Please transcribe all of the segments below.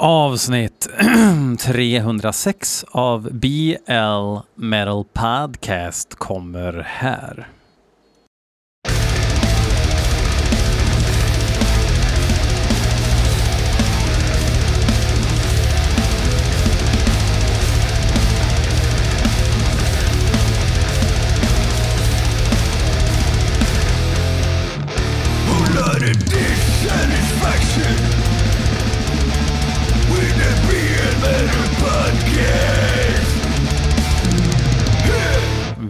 Avsnitt 306 av BL Metal Podcast kommer här.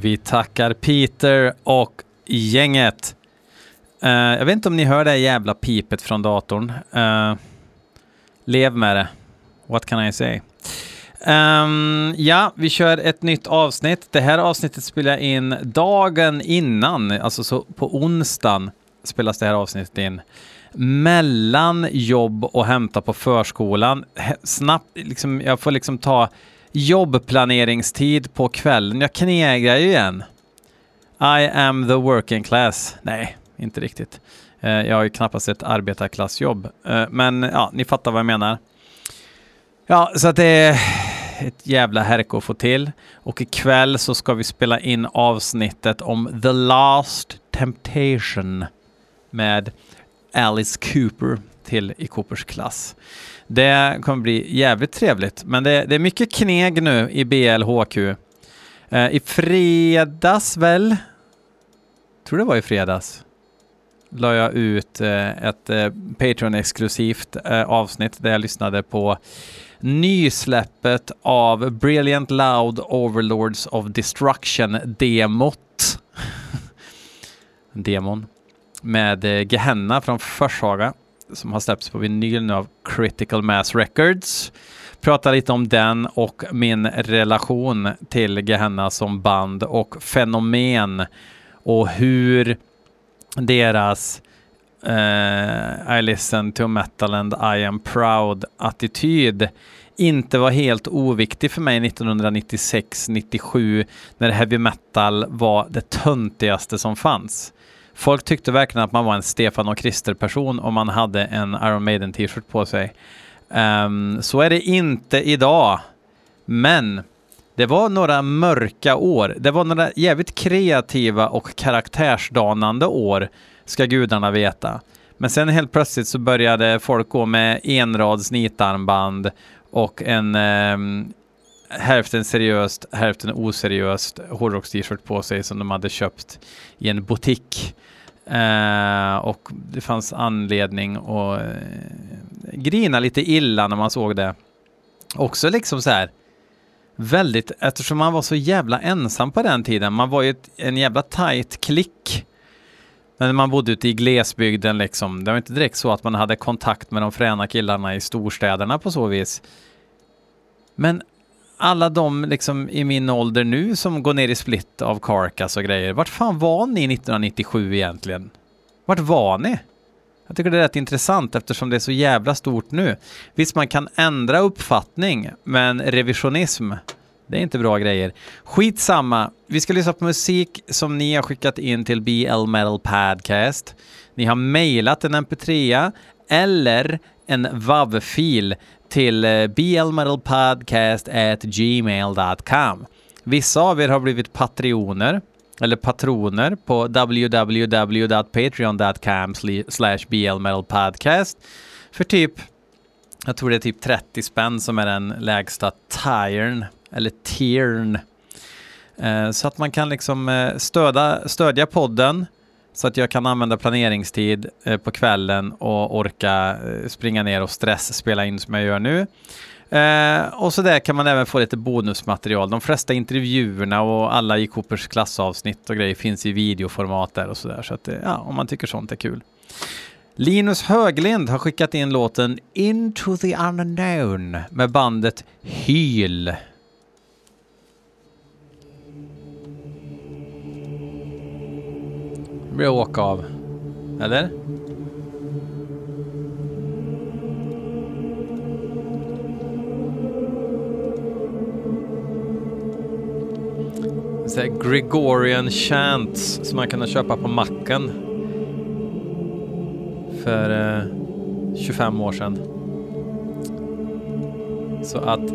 Vi tackar Peter och gänget. Uh, jag vet inte om ni hör det jävla pipet från datorn. Uh, lev med det. What can I say? Um, ja, vi kör ett nytt avsnitt. Det här avsnittet spelar jag in dagen innan, alltså så på onsdagen spelas det här avsnittet in. Mellan jobb och hämta på förskolan. Snabbt, liksom, jag får liksom ta jobbplaneringstid på kvällen. Jag knegrar ju igen. I am the working class. Nej, inte riktigt. Eh, jag har ju knappast ett arbetarklassjobb. Eh, men ja, ni fattar vad jag menar. Ja, så att det är ett jävla härko att få till. Och ikväll så ska vi spela in avsnittet om The Last Temptation med Alice Cooper till i Coopers klass. Det kommer bli jävligt trevligt, men det, det är mycket kneg nu i BLHQ. Eh, I fredags väl? Tror det var i fredags. La jag ut eh, ett eh, Patreon-exklusivt eh, avsnitt där jag lyssnade på nysläppet av Brilliant Loud Overlords of Destruction-demot. Demon. Med eh, Gehenna från Forshaga som har släppts på vinyl nu av Critical Mass Records. Prata lite om den och min relation till Gehenna som band och fenomen och hur deras uh, I listen to metal and I am proud attityd inte var helt oviktig för mig 1996-97 när heavy metal var det töntigaste som fanns. Folk tyckte verkligen att man var en Stefan och Krister-person om man hade en Iron Maiden t-shirt på sig. Um, så är det inte idag. Men det var några mörka år. Det var några jävligt kreativa och karaktärsdanande år, ska gudarna veta. Men sen helt plötsligt så började folk gå med enrads nitarmband och en um, hälften seriöst, hälften oseriöst hårdrocks-t-shirt på sig som de hade köpt i en butik. Uh, och det fanns anledning att uh, grina lite illa när man såg det. Också liksom så här väldigt, eftersom man var så jävla ensam på den tiden. Man var ju ett, en jävla tight klick. När man bodde ute i glesbygden liksom. Det var inte direkt så att man hade kontakt med de fräna killarna i storstäderna på så vis. Men alla de liksom i min ålder nu som går ner i split av Carcass och grejer. Vart fan var ni 1997 egentligen? Vart var ni? Jag tycker det är rätt intressant eftersom det är så jävla stort nu. Visst, man kan ändra uppfattning, men revisionism, det är inte bra grejer. Skitsamma, vi ska lyssna på musik som ni har skickat in till BL Metal Podcast. Ni har mejlat en mp3 eller en WAV-fil till eh, blmetalpodcast@gmail.com. Vissa av er har blivit patrioner eller patroner på www.patreon.com slash blmetalpodcast för typ, jag tror det är typ 30 spänn som är den lägsta tiern, eller tiern. Eh, så att man kan liksom eh, stöda, stödja podden så att jag kan använda planeringstid eh, på kvällen och orka eh, springa ner och stress spela in som jag gör nu. Eh, och så där kan man även få lite bonusmaterial. De flesta intervjuerna och alla i Coopers klassavsnitt och grejer finns i videoformat där och sådär. Så att, eh, ja, om man tycker sånt är kul. Linus Höglind har skickat in låten Into the Unknown med bandet Hyl. Det åka av. Eller? så Gregorian Chants som man kunde köpa på macken för eh, 25 år sedan. Så att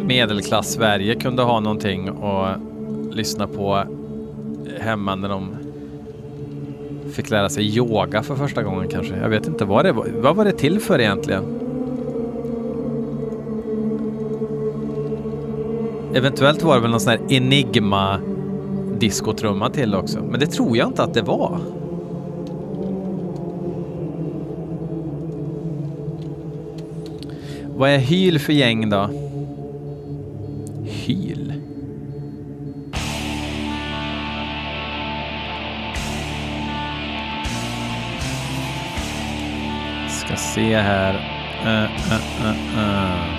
medelklass-Sverige kunde ha någonting att lyssna på hemma när de fick lära sig yoga för första gången kanske. Jag vet inte vad det var. Vad var det till för egentligen? Eventuellt var det väl någon sån här enigma diskotrumma till också. Men det tror jag inte att det var. Vad är hyl för gäng då? Ska se här. Uh, uh, uh,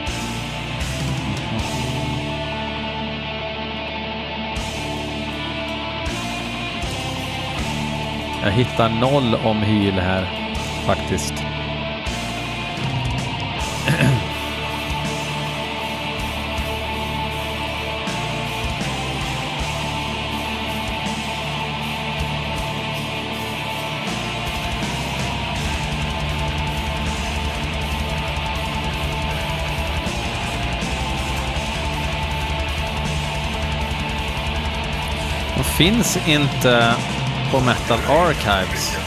Jag hittar noll om hyl här faktiskt. Finns inte på Metal Archives.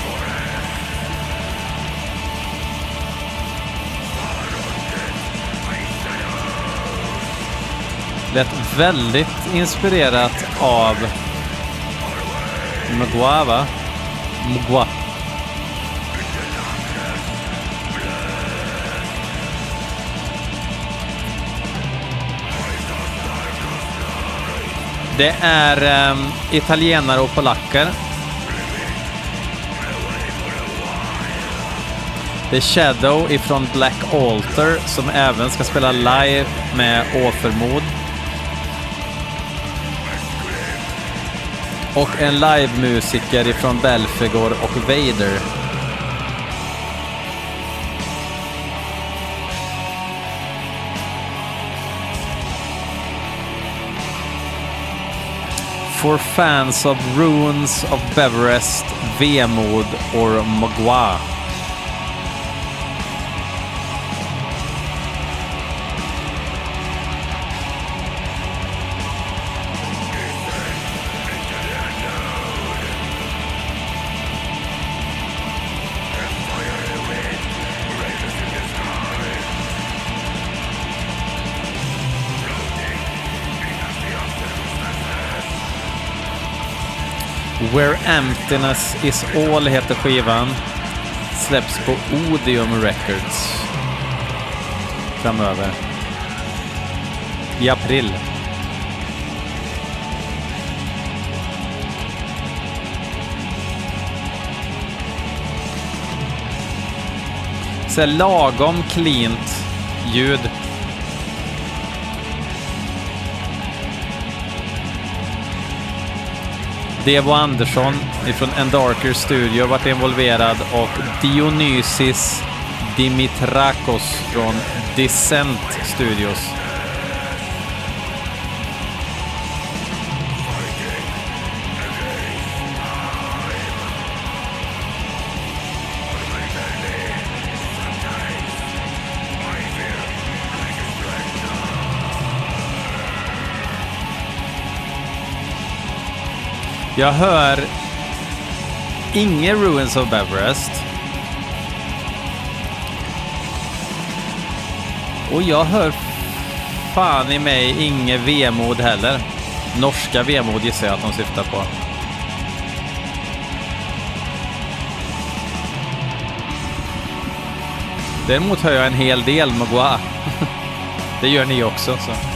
Lät väldigt inspirerat av Mgwa, va? Det är um, italienare och polacker Det är Shadow ifrån Black Altar som även ska spela live med Återmod. Och en livemusiker ifrån Belfegor och Vader. For fans of Ruins of Beverest, Vemod or Mogwa. Where Emptiness Is All heter skivan. Släpps på Odium Records framöver. I april. Så lagom cleant ljud. Devo Andersson ifrån Endarker Studio har varit involverad och Dionysis Dimitrakos från Descent Studios. Jag hör ingen Ruins of Beverest. Och jag hör fan i mig inget vemod heller. Norska vemod gissar jag att de syftar på. Däremot hör jag en hel del Mogwa. Det gör ni också. Så.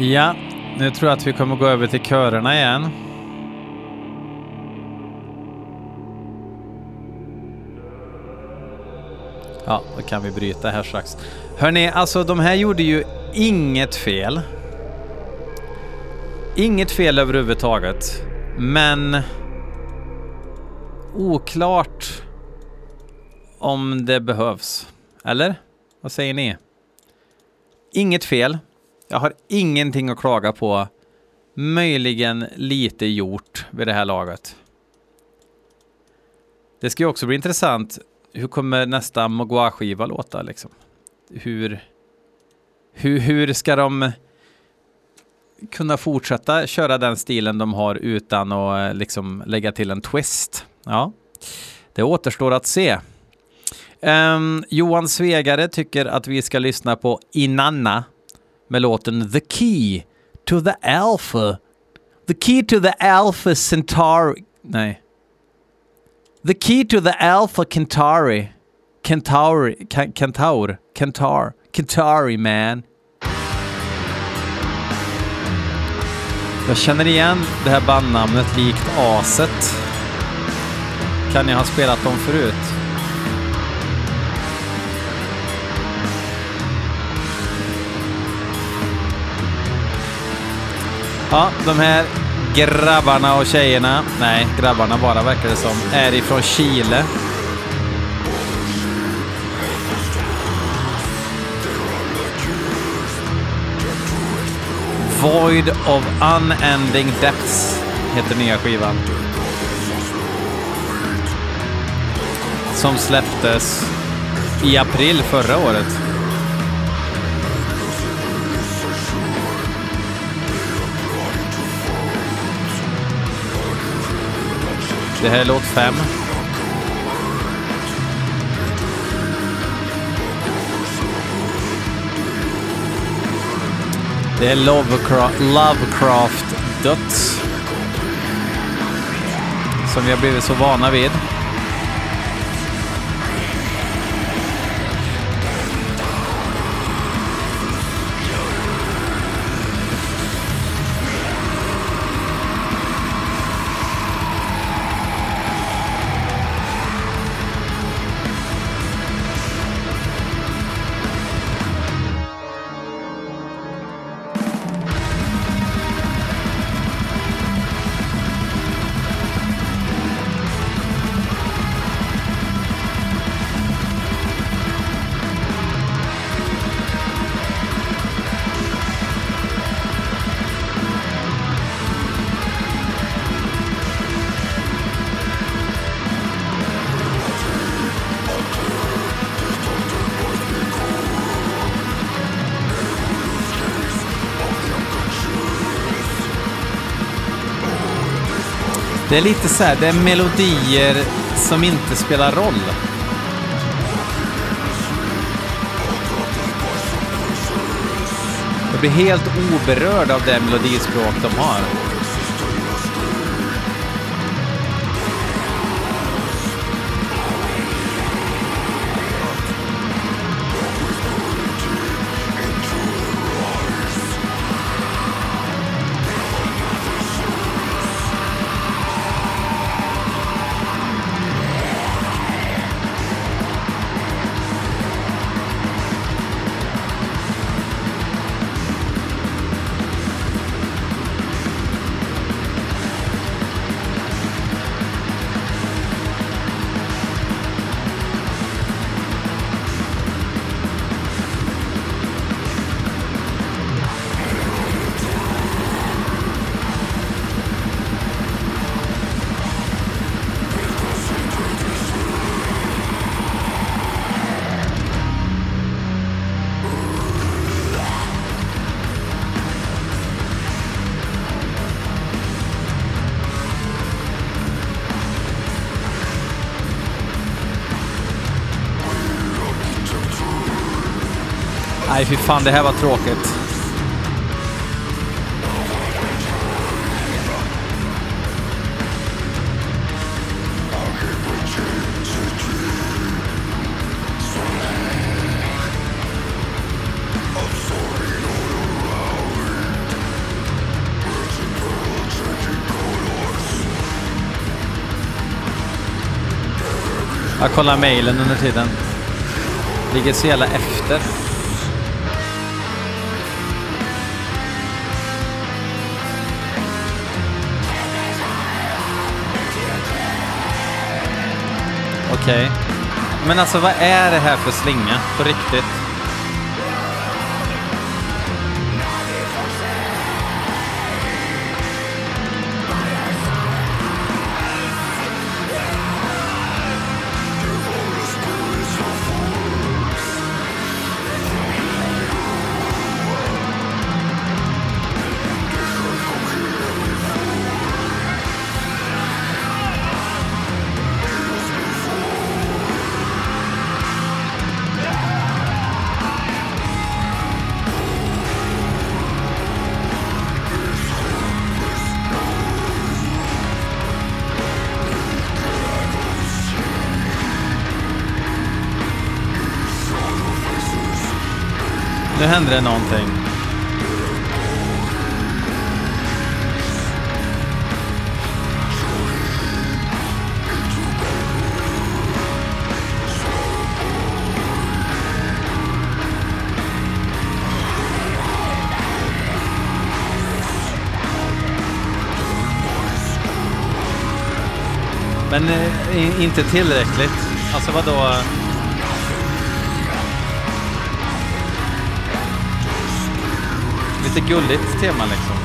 Ja, nu tror jag att vi kommer gå över till körerna igen. Ja, då kan vi bryta här strax. Hörni, alltså de här gjorde ju inget fel. Inget fel överhuvudtaget. Men oklart om det behövs. Eller? Vad säger ni? Inget fel. Jag har ingenting att klaga på. Möjligen lite gjort vid det här laget. Det ska ju också bli intressant. Hur kommer nästa Mogwa-skiva låta liksom? Hur, hur, hur ska de kunna fortsätta köra den stilen de har utan att eh, liksom lägga till en twist? Ja, det återstår att se. Um, Johan Svegare tycker att vi ska lyssna på Inanna med låten The Key to the Alpha. The Key to the Alpha Centauri. Nej. The Key to the Alpha Centauri. Centauri. Centaur. Centaur. Centauri man. Jag känner igen det här bandnamnet likt aset. Kan jag ha spelat dem förut? Ja, de här grabbarna och tjejerna, nej, grabbarna bara verkar det som, är ifrån Chile. Void of Unending Depths heter nya skivan. Som släpptes i april förra året. Det här är låt fem. Det är Lovecraft, Lovecraft Döds. Som vi har blivit så vana vid. Det är lite så här, det är melodier som inte spelar roll. Jag blir helt oberörd av det melodispråk de har. Nej, fy fan, det här var tråkigt. Jag kollar mejlen under tiden. Ligger så jävla efter. Okej. Okay. Men alltså vad är det här för slinga på riktigt? Händer det någonting. Men eh, inte tillräckligt. Alltså vadå? Lite gulligt tema liksom.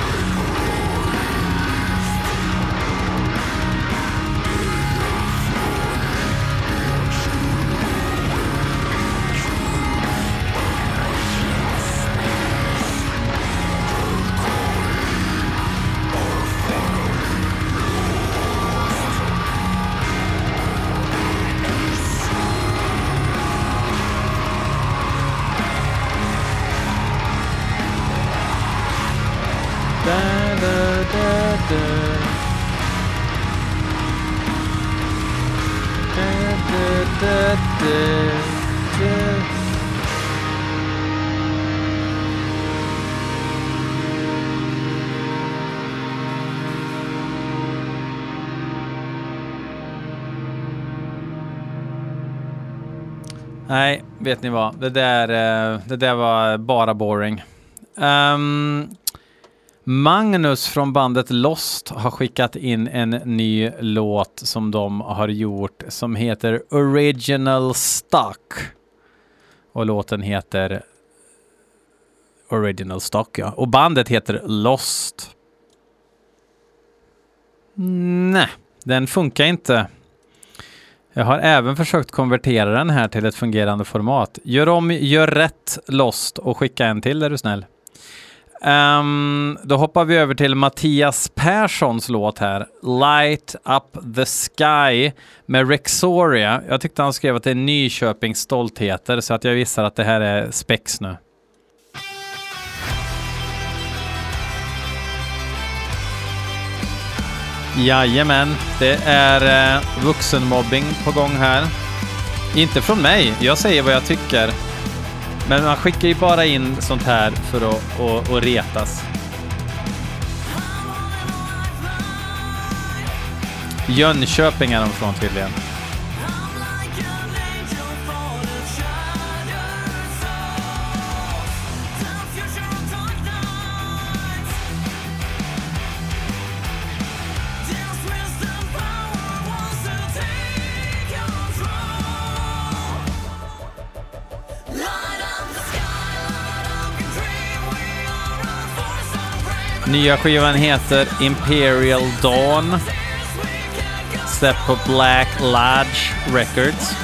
Nej, vet ni vad? Det där, eh, det där var bara boring. Um, Magnus från bandet Lost har skickat in en ny låt som de har gjort som heter Original Stock. Och låten heter Original Stock, ja. Och bandet heter Lost. Nej, den funkar inte. Jag har även försökt konvertera den här till ett fungerande format. Gör om, gör rätt Lost och skicka en till är du snäll. Um, då hoppar vi över till Mattias Perssons låt här. Light Up The Sky med Rexoria. Jag tyckte han skrev att det är Nyköpings stoltheter så att jag gissar att det här är spex nu. Jajamän, det är eh, vuxenmobbing på gång här. Inte från mig, jag säger vad jag tycker. Men man skickar ju bara in sånt här för att att, att retas. Jönköping är de från tydligen. Nya skivan heter Imperial Dawn. Släppt på Black Lodge Records.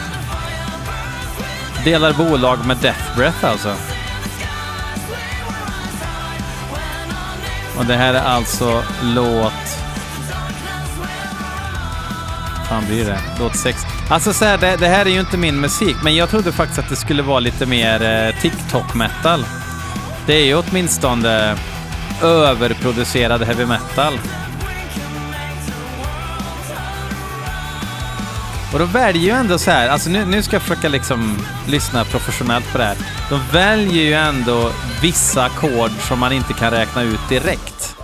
Delar bolag med Death Breath alltså. Och det här är alltså låt... fan blir det? Låt 6. Alltså så här, det, det, här är ju inte min musik, men jag trodde faktiskt att det skulle vara lite mer eh, TikTok-metal. Det är ju åtminstone överproducerad heavy metal. Och de väljer ju ändå så här, alltså nu, nu ska jag försöka liksom lyssna professionellt på det här. De väljer ju ändå vissa ackord som man inte kan räkna ut direkt.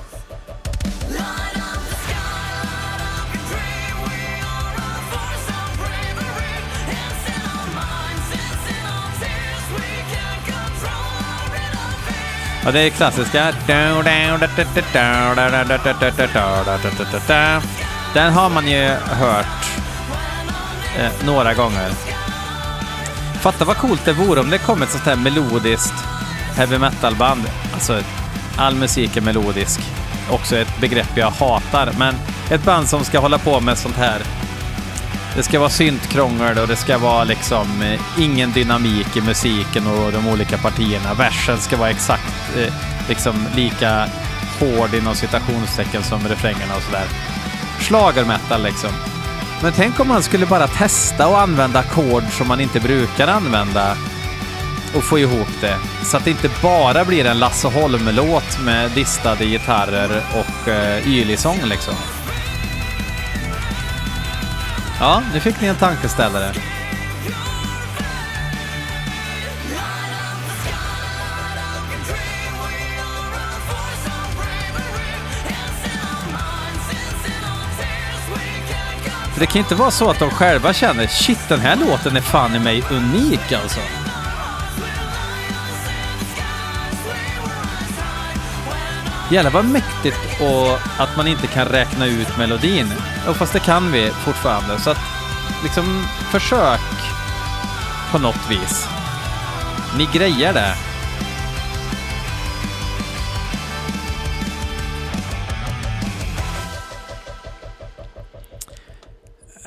Ja, det är klassiska. Den har man ju hört eh, några gånger. Fatta vad coolt det vore om det kom ett sånt här melodiskt heavy metal-band. Alltså, all musik är melodisk. Också ett begrepp jag hatar, men ett band som ska hålla på med sånt här. Det ska vara syntkrångel och det ska vara liksom eh, ingen dynamik i musiken och de olika partierna. Versen ska vara exakt eh, liksom lika hård inom citationstecken som refrängerna och sådär. Schlagermetal liksom. Men tänk om man skulle bara testa att använda ackord som man inte brukar använda och få ihop det. Så att det inte bara blir en Lasse Holm-låt med distade gitarrer och eh, ylig sång liksom. Ja, nu fick ni en tankeställare. För det kan inte vara så att de själva känner shit, den här låten är fan i mig unik alltså. Jävlar vad mäktigt och att man inte kan räkna ut melodin. Och fast det kan vi fortfarande. Så att liksom försök på något vis. Ni grejer det.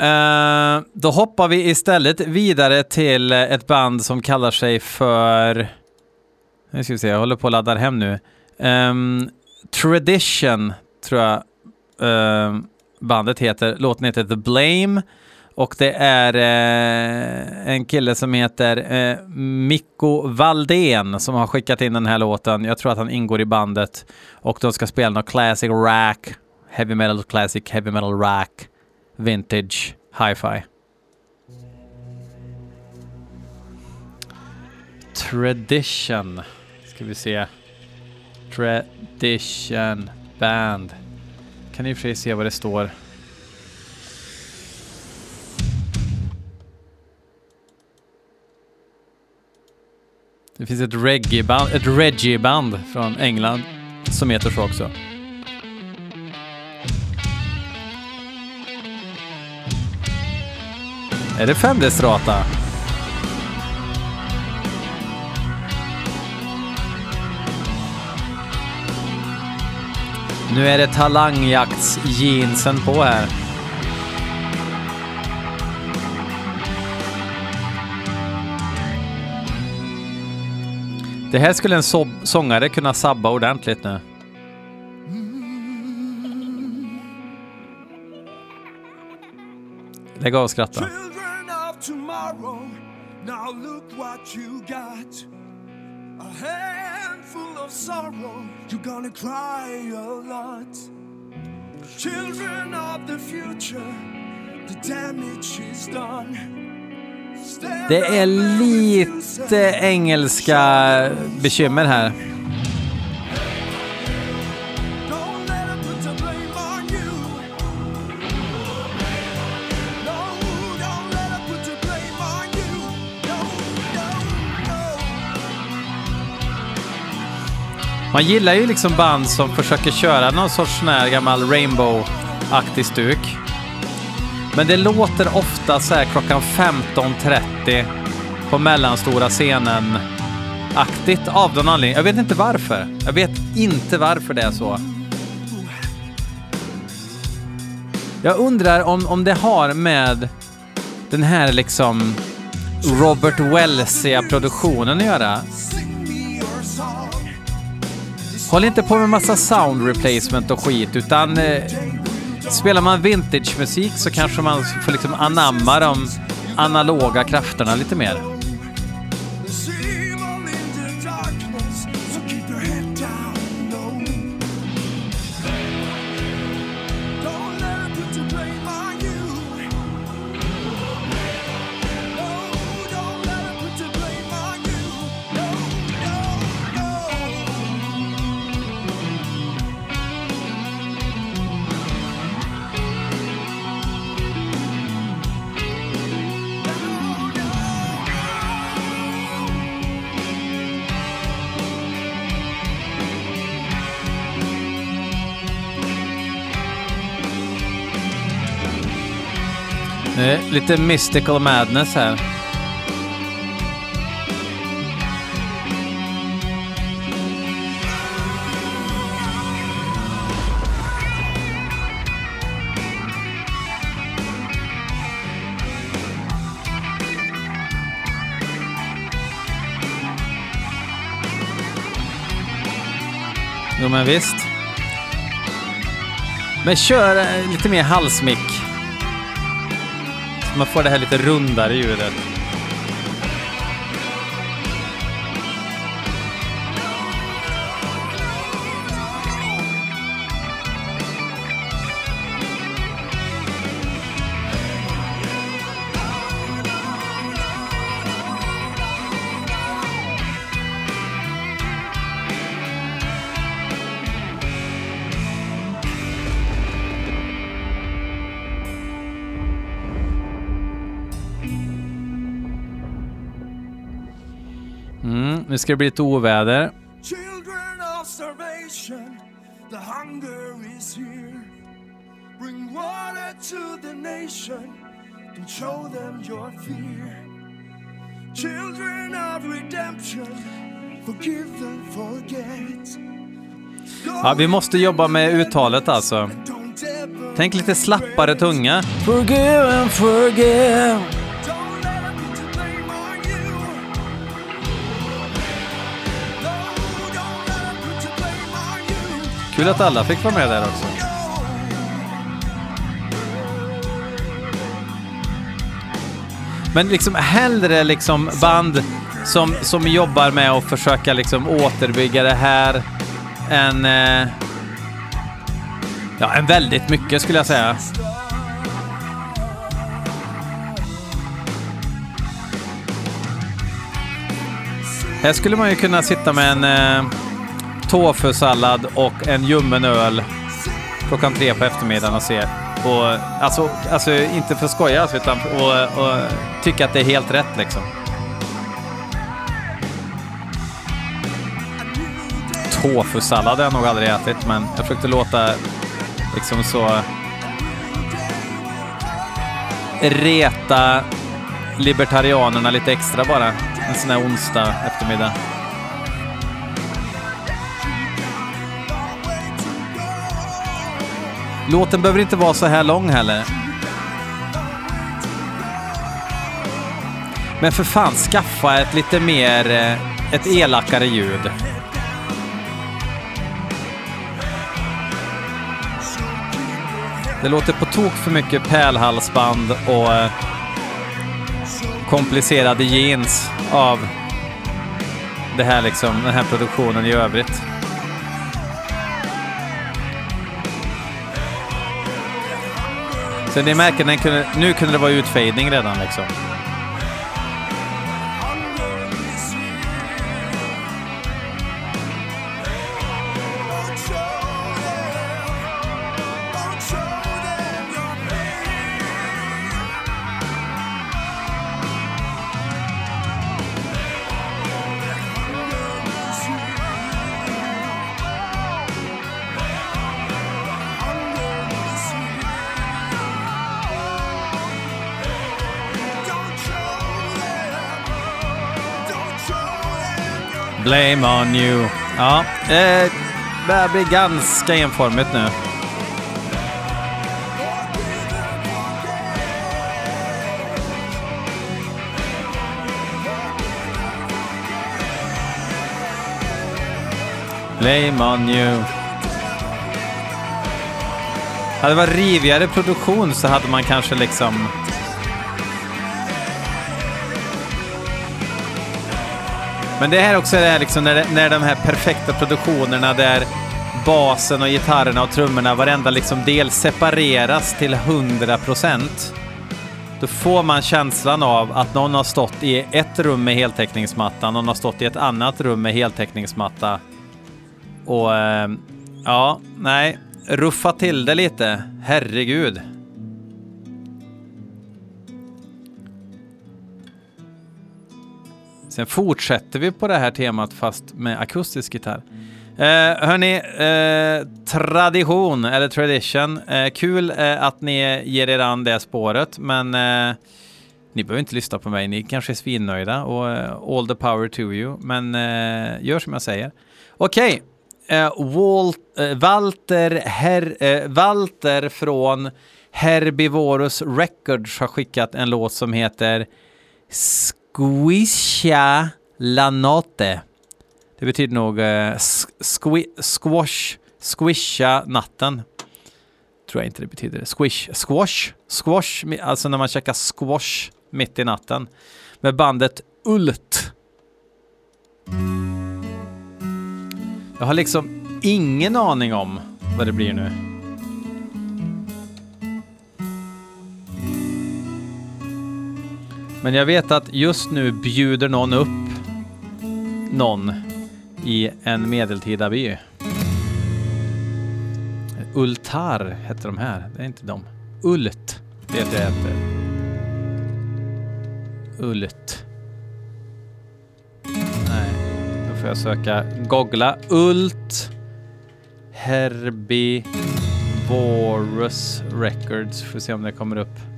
Uh, då hoppar vi istället vidare till ett band som kallar sig för... Nu ska vi se, jag håller på att ladda hem nu. Um, Tradition, tror jag uh, bandet heter. Låten heter The Blame. Och det är eh, en kille som heter eh, Mikko Valdén som har skickat in den här låten. Jag tror att han ingår i bandet. Och de ska spela något classic rack, heavy metal classic, heavy metal rack, vintage, hi-fi. Tradition, ska vi se. Tradition Band. Kan i och för sig se vad det står. Det finns ett reggae-band, ett reggae-band från England som heter så också. Är det femdestrata? Nu är det talangjaktsjeansen på här. Det här skulle en so sångare kunna sabba ordentligt nu. Lägg av och skratta. A handful of sorrow, you're gonna cry a lot. Children of the future, the damage is done. Det är lite engelska bekymmer här. Man gillar ju liksom band som försöker köra någon sorts sån här gammal Rainbow-aktig stuk. Men det låter ofta så här klockan 15.30 på mellanstora scenen aktigt av någon anledning. Jag vet inte varför. Jag vet inte varför det är så. Jag undrar om, om det har med den här liksom Robert Wellsiga produktionen att göra. Håll inte på med massa sound replacement och skit, utan eh, spelar man vintage-musik så kanske man får liksom anamma de analoga krafterna lite mer. Lite mystical madness här. Jo men visst. Men kör eh, lite mer halsmick. Man får det här lite rundare ljudet. Children of redemption, forgive and forget. Ja, vi måste jobba med uttalet alltså. Tänk lite slappare tunga. Forgive and forgive. Kul att alla fick vara med där också. Men liksom hellre liksom band som, som jobbar med att försöka liksom återbygga det här än... Eh, ja, än väldigt mycket skulle jag säga. Här skulle man ju kunna sitta med en eh, Tofusallad och en ljummen öl klockan tre på eftermiddagen och se. Och, alltså, alltså inte för att skoja, utan och, och tycka att det är helt rätt liksom. Tofusallad har jag nog aldrig ätit, men jag försökte låta liksom så reta libertarianerna lite extra bara. En sån här onsdag eftermiddag. Låten behöver inte vara så här lång heller. Men för fan, skaffa ett lite mer, eh, ett elakare ljud. Det låter på tok för mycket pärlhalsband och eh, komplicerade jeans av det här liksom, den här produktionen i övrigt. Så ni märker, den kunde, nu kunde det vara utfejdning redan liksom. Blame on you. Ja, eh, det börjar bli ganska enformigt nu. Blame on you. Hade det varit rivigare produktion så hade man kanske liksom... Men det här också är det här liksom när, när de här perfekta produktionerna där basen och gitarrerna och trummorna, varenda liksom del separeras till 100%. Då får man känslan av att någon har stått i ett rum med heltäckningsmatta, någon har stått i ett annat rum med heltäckningsmatta. Och eh, ja, nej, ruffa till det lite. Herregud. Sen fortsätter vi på det här temat fast med akustisk gitarr. Eh, hörni, eh, tradition eller tradition. Eh, kul eh, att ni ger er an det spåret, men eh, ni behöver inte lyssna på mig. Ni kanske är svinnöjda och eh, all the power to you, men eh, gör som jag säger. Okej, eh, eh, Walter, Her, eh, Walter från Herbivorus Records har skickat en låt som heter Squisha la notte. Det betyder nog eh, squi, squash, squisha natten. Tror jag inte det betyder. Squish, squash, squash, alltså när man käkar squash mitt i natten. Med bandet Ult. Jag har liksom ingen aning om vad det blir nu. Men jag vet att just nu bjuder någon upp någon i en medeltida by. Ultar hette de här, det är inte de. Ult vet jag heter. Ult. Nej, då får jag söka, googla Ult Herbivorous Records. Får se om det kommer upp.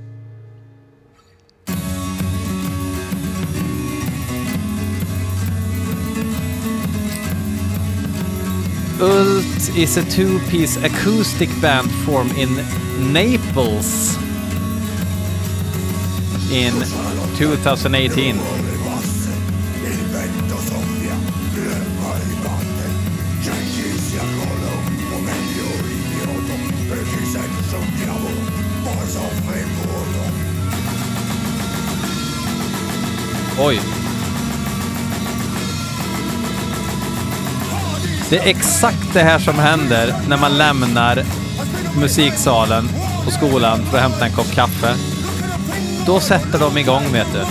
Ult is a two-piece acoustic band formed in Naples in 2018. Oj. Det är exakt det här som händer när man lämnar musiksalen på skolan för att hämta en kopp kaffe. Då sätter de igång, vet du.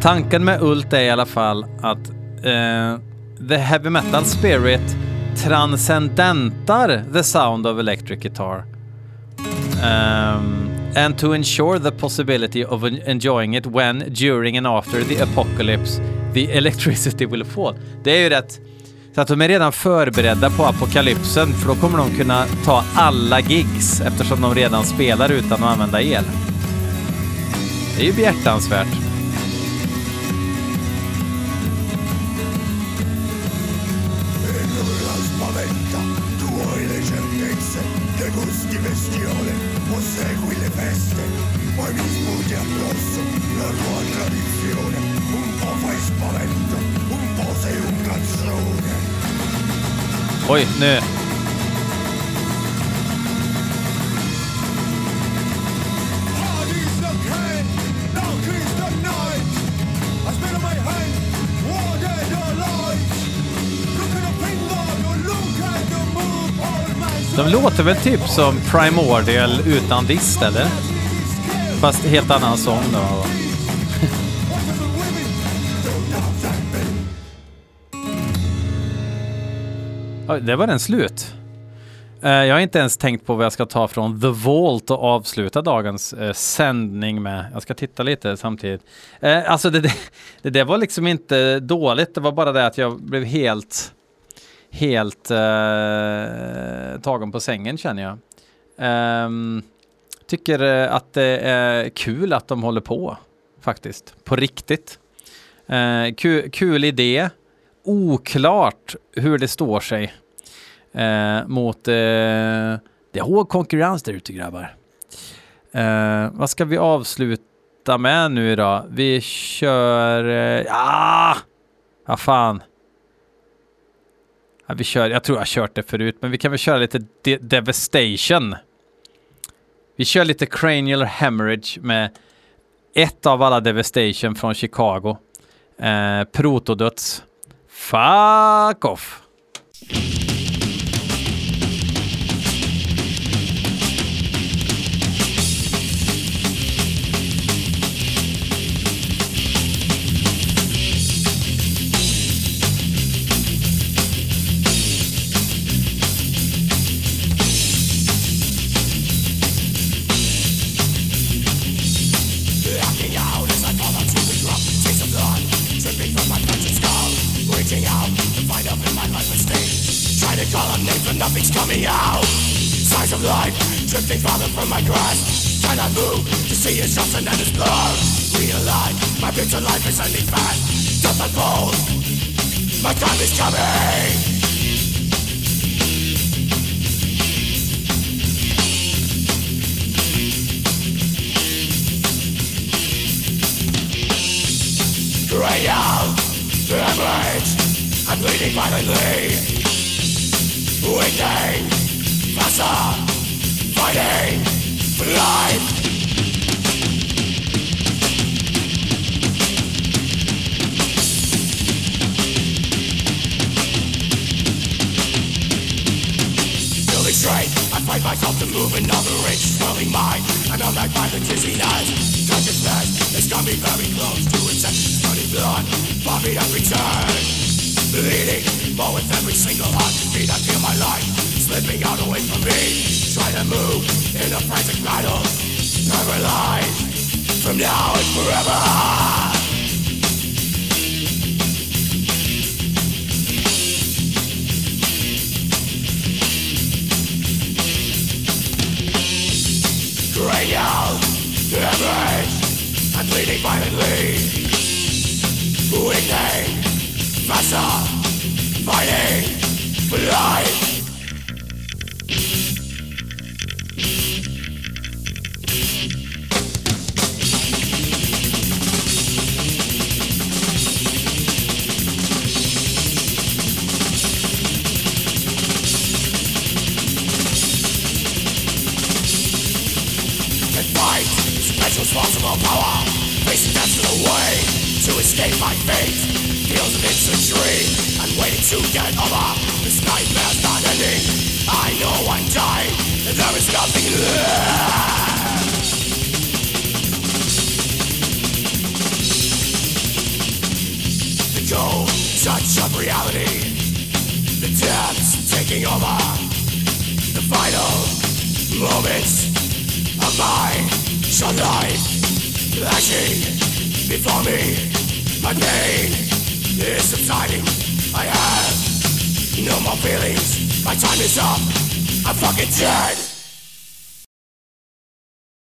Tanken med Ult är i alla fall att eh, the heavy metal spirit transcendentar the sound of electric guitar. Um, and to ensure the possibility of enjoying it when, during and after the apocalypse, the electricity will fall. Det är ju rätt... Så att de är redan förberedda på apokalypsen, för då kommer de kunna ta alla gigs eftersom de redan spelar utan att använda el. Det är ju behjärtansvärt. uomo segui le peste, poi mi sputi addosso la tua tradizione, un po' fai spavento, un po' sei un cazzone. Poi, ne, De låter väl typ som Primordial utan dist, eller? Fast helt annan sång då. Det var den slut. Eh, jag har inte ens tänkt på vad jag ska ta från The Vault och avsluta dagens eh, sändning med. Jag ska titta lite samtidigt. Eh, alltså det, det, det var liksom inte dåligt. Det var bara det att jag blev helt, helt eh, tagen på sängen känner jag. Um, tycker eh, att det är kul att de håller på faktiskt. På riktigt. Eh, uh, kul, kul idé. Oklart hur det står sig uh, mot... Uh, det är hård konkurrens där ute grabbar. Vad ska vi avsluta med nu då? Vi kör... Ja, ah! Vad fan. Ja, vi kör, jag tror jag har kört det förut, men vi kan väl köra lite de Devastation. Vi kör lite Cranial Hemorrhage med ett av alla Devastation från Chicago. Eh, Protodöds. Fuck off! vision and it's blurred Realign, my future life is an event Death unfold, my time is coming. Grey out, damage I'm bleeding violently. Waiting, faster Fighting, for life. Myself to move another inch, swelling mind. I'm on that violent dizziness. Consciousness has got me very close to its end. Running blood, vomit and return. Bleeding, but with every single heartbeat, I feel my life slipping out away from me. Try to move in a frantic battle, paralyzed from now and forever. Screaming out. Damage and bleeding violently. Escape my fate Feels an dream I'm waiting to get over. This nightmare's not ending. I know I'm dying. And there is nothing left. The cold touch of reality. The depths taking over. The final moments of my short life flashing before me. My pain is subsiding. I have no more feelings. My time is up. I'm fucking dead.